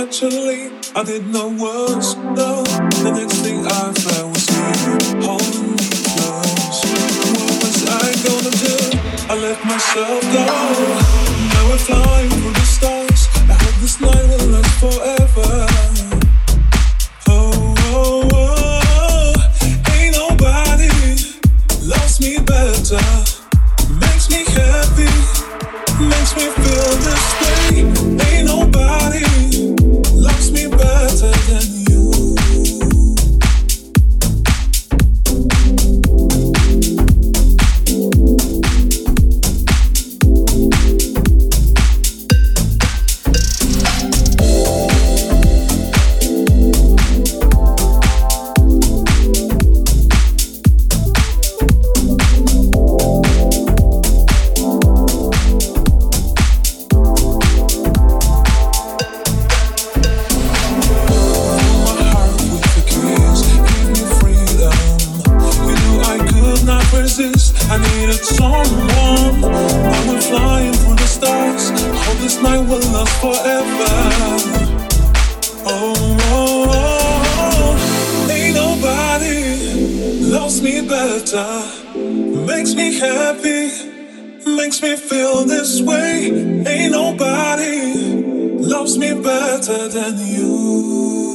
naturally. I did no words, no. The next thing I felt was you holding me close. What was I gonna do? I let myself go. Now we're flying. knows me better than you.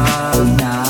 Art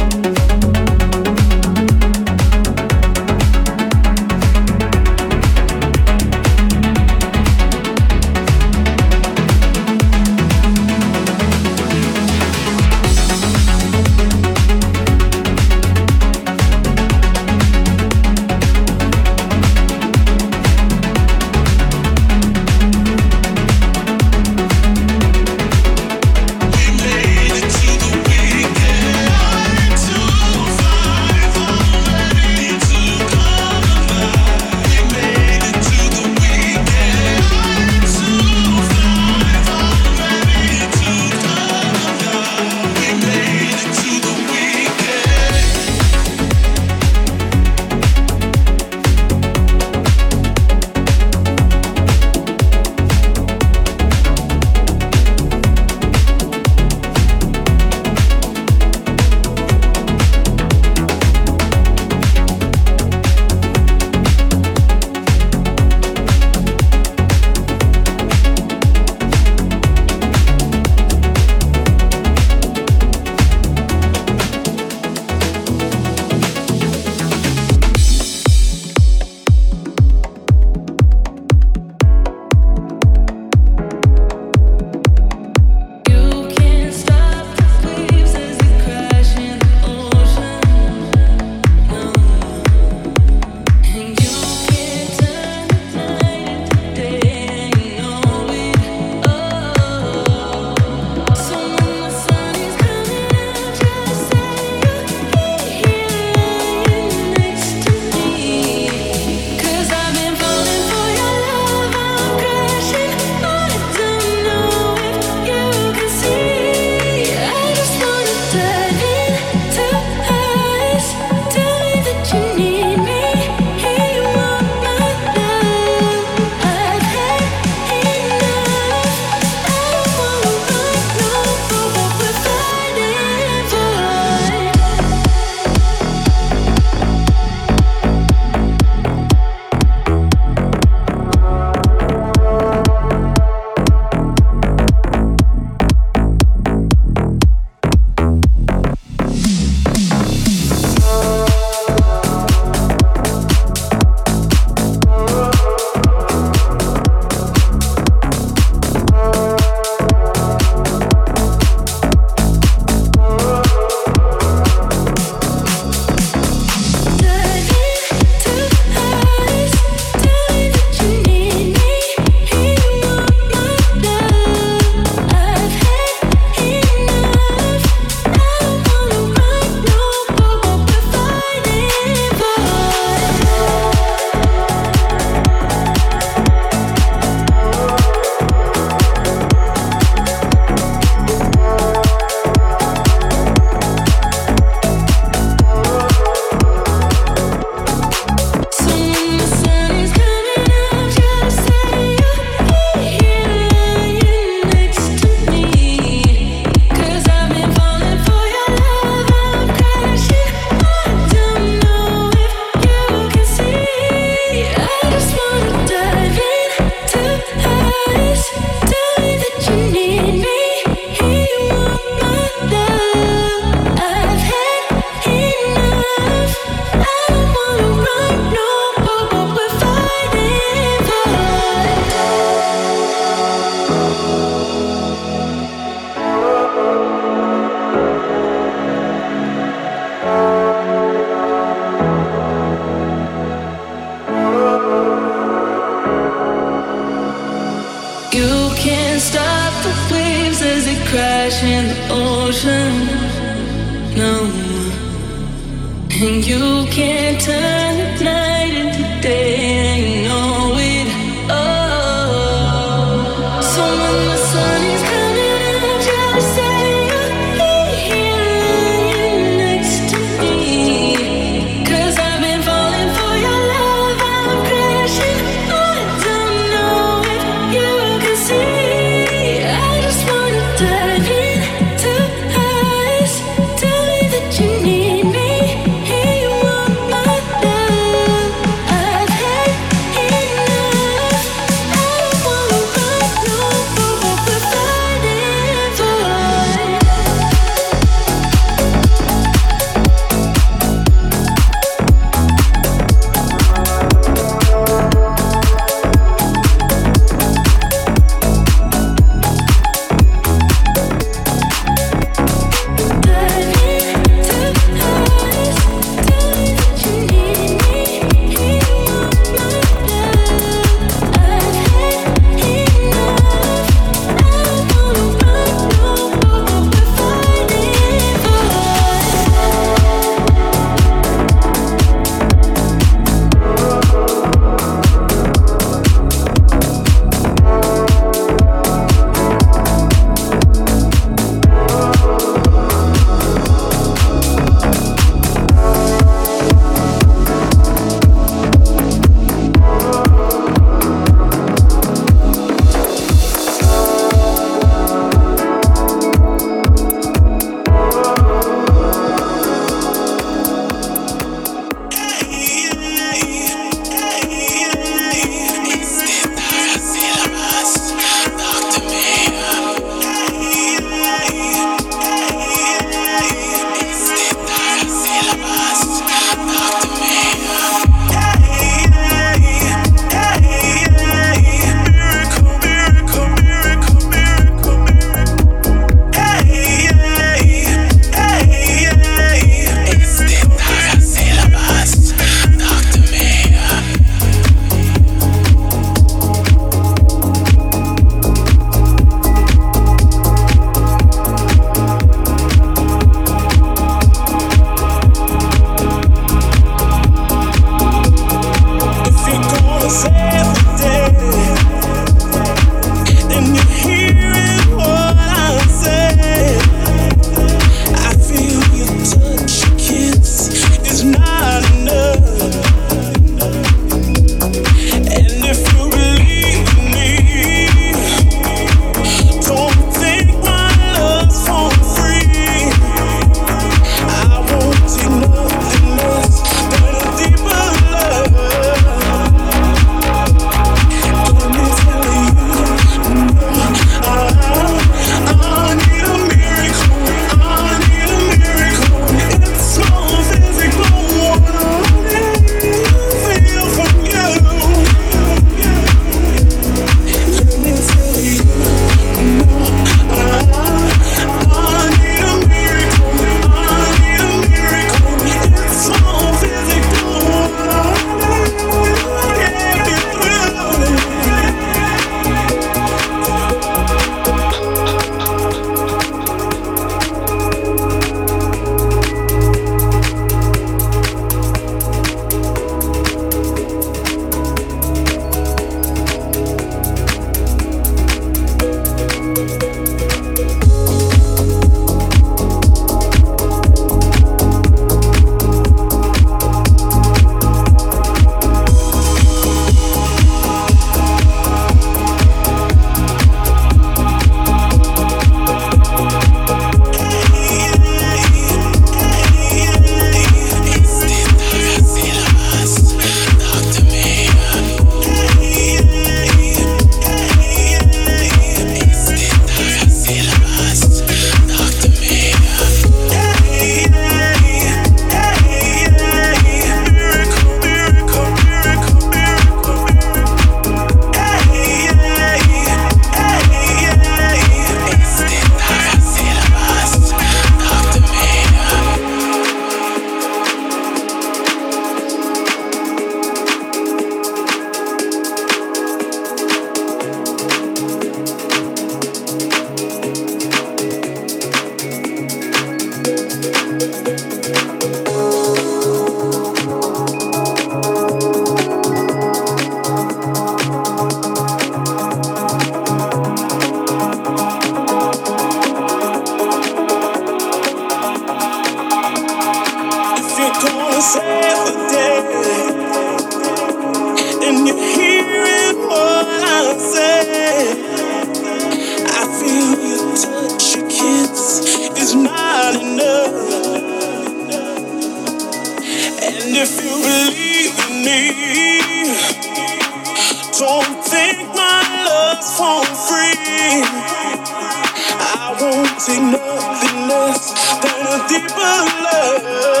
deeper love. Eh.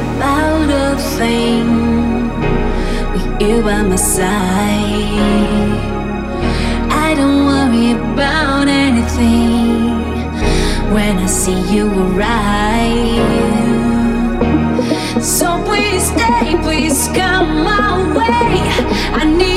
about a thing with you by my side. I don't worry about anything when I see you arrive. So please stay, please come my way. I need.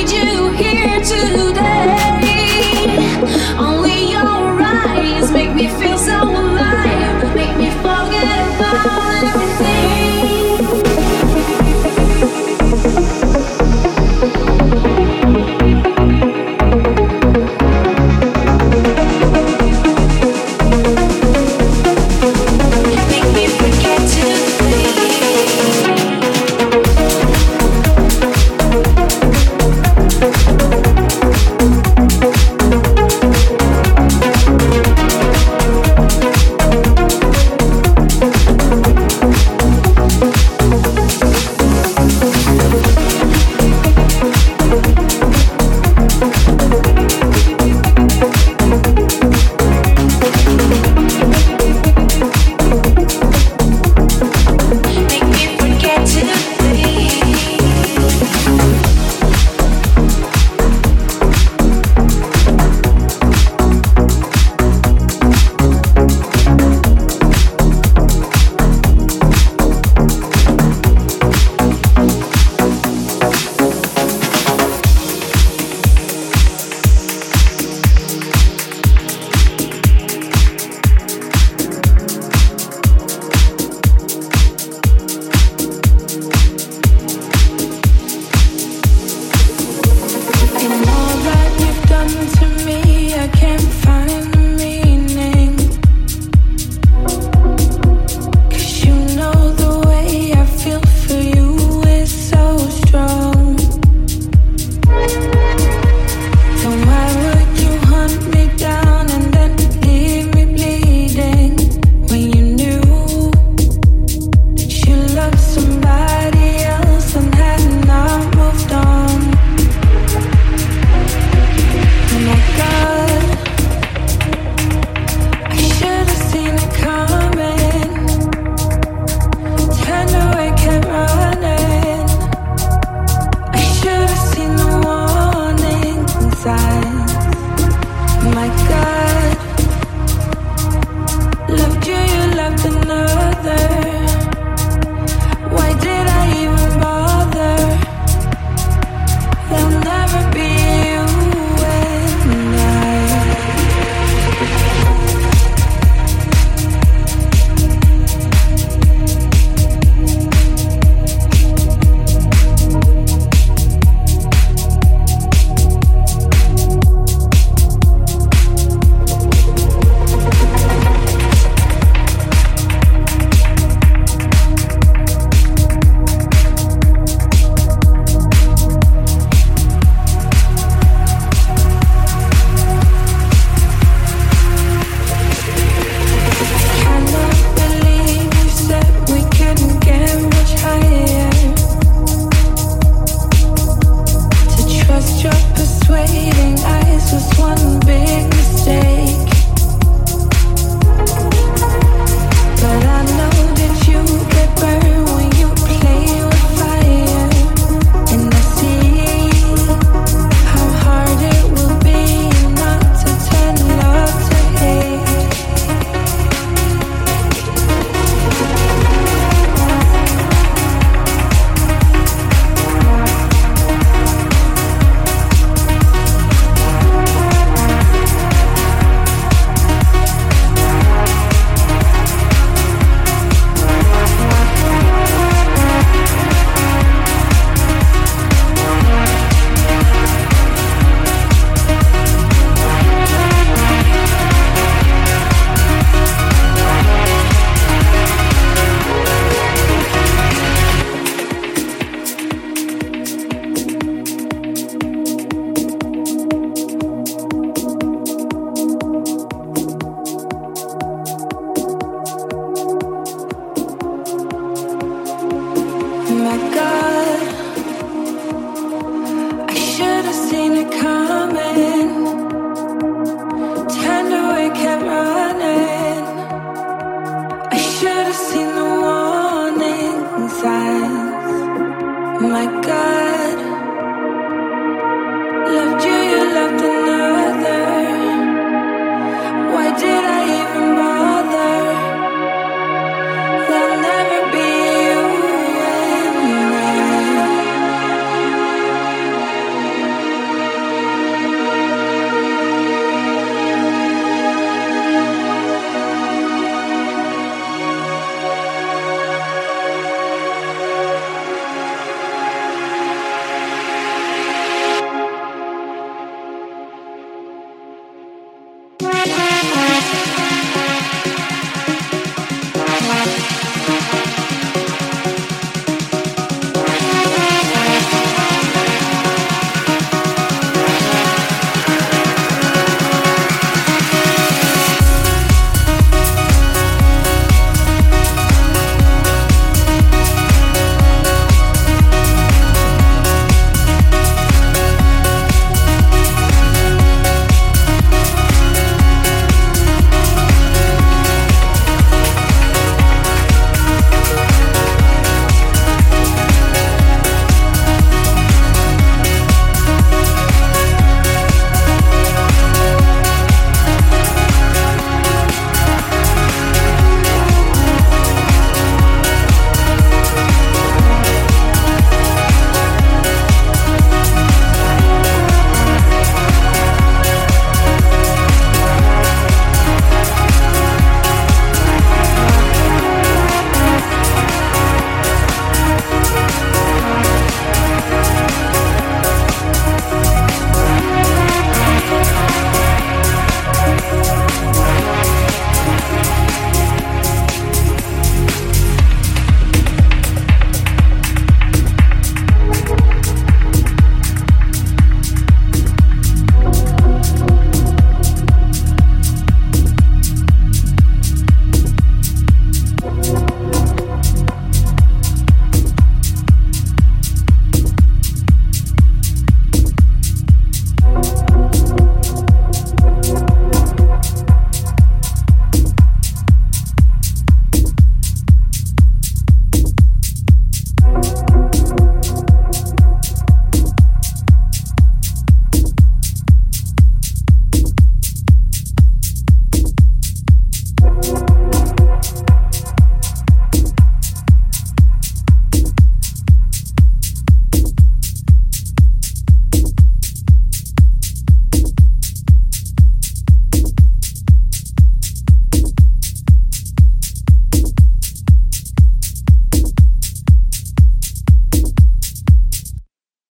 God.